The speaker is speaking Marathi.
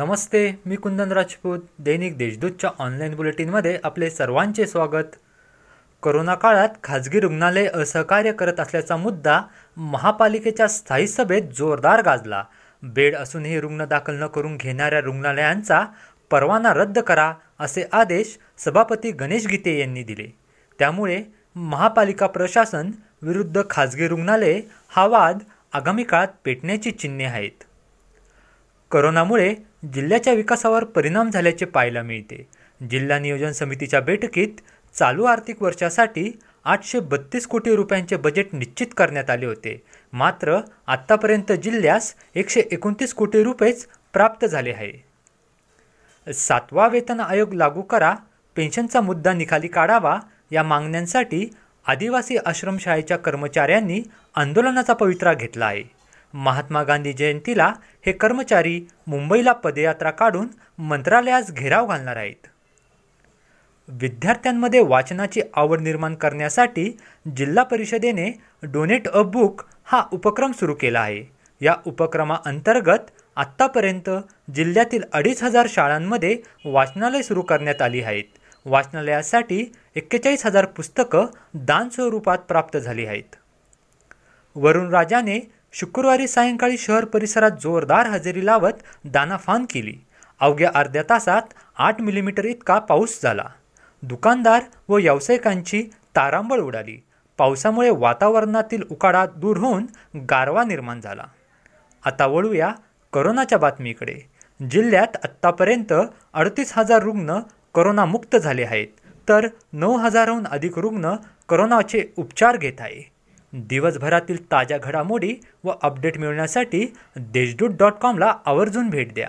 नमस्ते मी कुंदन राजपूत. दैनिक देशदूतच्या ऑनलाईन बुलेटिनमध्ये आपले सर्वांचे स्वागत. करोना काळात खाजगी रुग्णालय असहकार्य करत असल्याचा मुद्दा महापालिकेच्या स्थायी सभेत जोरदार गाजला. बेड असूनही रुग्ण दाखल न करून घेणाऱ्या रुग्णालयांचा परवाना रद्द करा असे आदेश सभापती गणेश गीते यांनी दिले. त्यामुळे महापालिका प्रशासन विरुद्ध खाजगी रुग्णालये हा वाद आगामी काळात पेटण्याची चिन्हे आहेत. करोनामुळे जिल्ह्याच्या विकासावर परिणाम झाल्याचे पाहायला मिळते. जिल्हा नियोजन समितीच्या बैठकीत चालू आर्थिक वर्षासाठी आठशे बत्तीस कोटी रुपयांचे बजेट निश्चित करण्यात आले होते. मात्र आत्तापर्यंत जिल्ह्यास एकशे एकोणतीस कोटी रुपयेच प्राप्त झाले आहे. सातवा वेतन आयोग लागू करा पेन्शनचा मुद्दा निकाली काढावा या मागण्यांसाठी आदिवासी आश्रमशाळेच्या कर्मचाऱ्यांनी आंदोलनाचा पवित्रा घेतला आहे. महात्मा गांधी जयंतीला हे कर्मचारी मुंबईला पदयात्रा काढून मंत्रालयास घेराव घालणार आहेत. विद्यार्थ्यांमध्ये वाचनाची आवड निर्माण करण्यासाठी जिल्हा परिषदेने डोनेट अ बुक हा उपक्रम सुरू केला आहे. या उपक्रमाअंतर्गत आत्तापर्यंत जिल्ह्यातील अडीच हजार शाळांमध्ये वाचनालय सुरू करण्यात आली आहेत. वाचनालयासाठी एक्केचाळीस हजार पुस्तकं दान स्वरूपात प्राप्त झाली आहेत. वरुण राजाने शुक्रवारी सायंकाळी शहर परिसरात जोरदार हजेरी लावत दानाफान केली. अवघ्या अर्ध्या तासात आठ मिलीमीटर इतका पाऊस झाला. दुकानदार व व्यावसायिकांची तारांबळ उडाली. पावसामुळे वातावरणातील उकाडा दूर होऊन गारवा निर्माण झाला. आता वळूया करोनाच्या बातमीकडे. जिल्ह्यात आत्तापर्यंत अडतीस हजार रुग्ण करोनामुक्त झाले आहेत तर नऊ हजारहून अधिक रुग्ण करोनाचे उपचार घेत आहे. दिवसभरातील ताज्या घडामोडी व अपडेट मिळवण्यासाठी देशदूत डॉट कॉमला आवर्जून भेट द्या.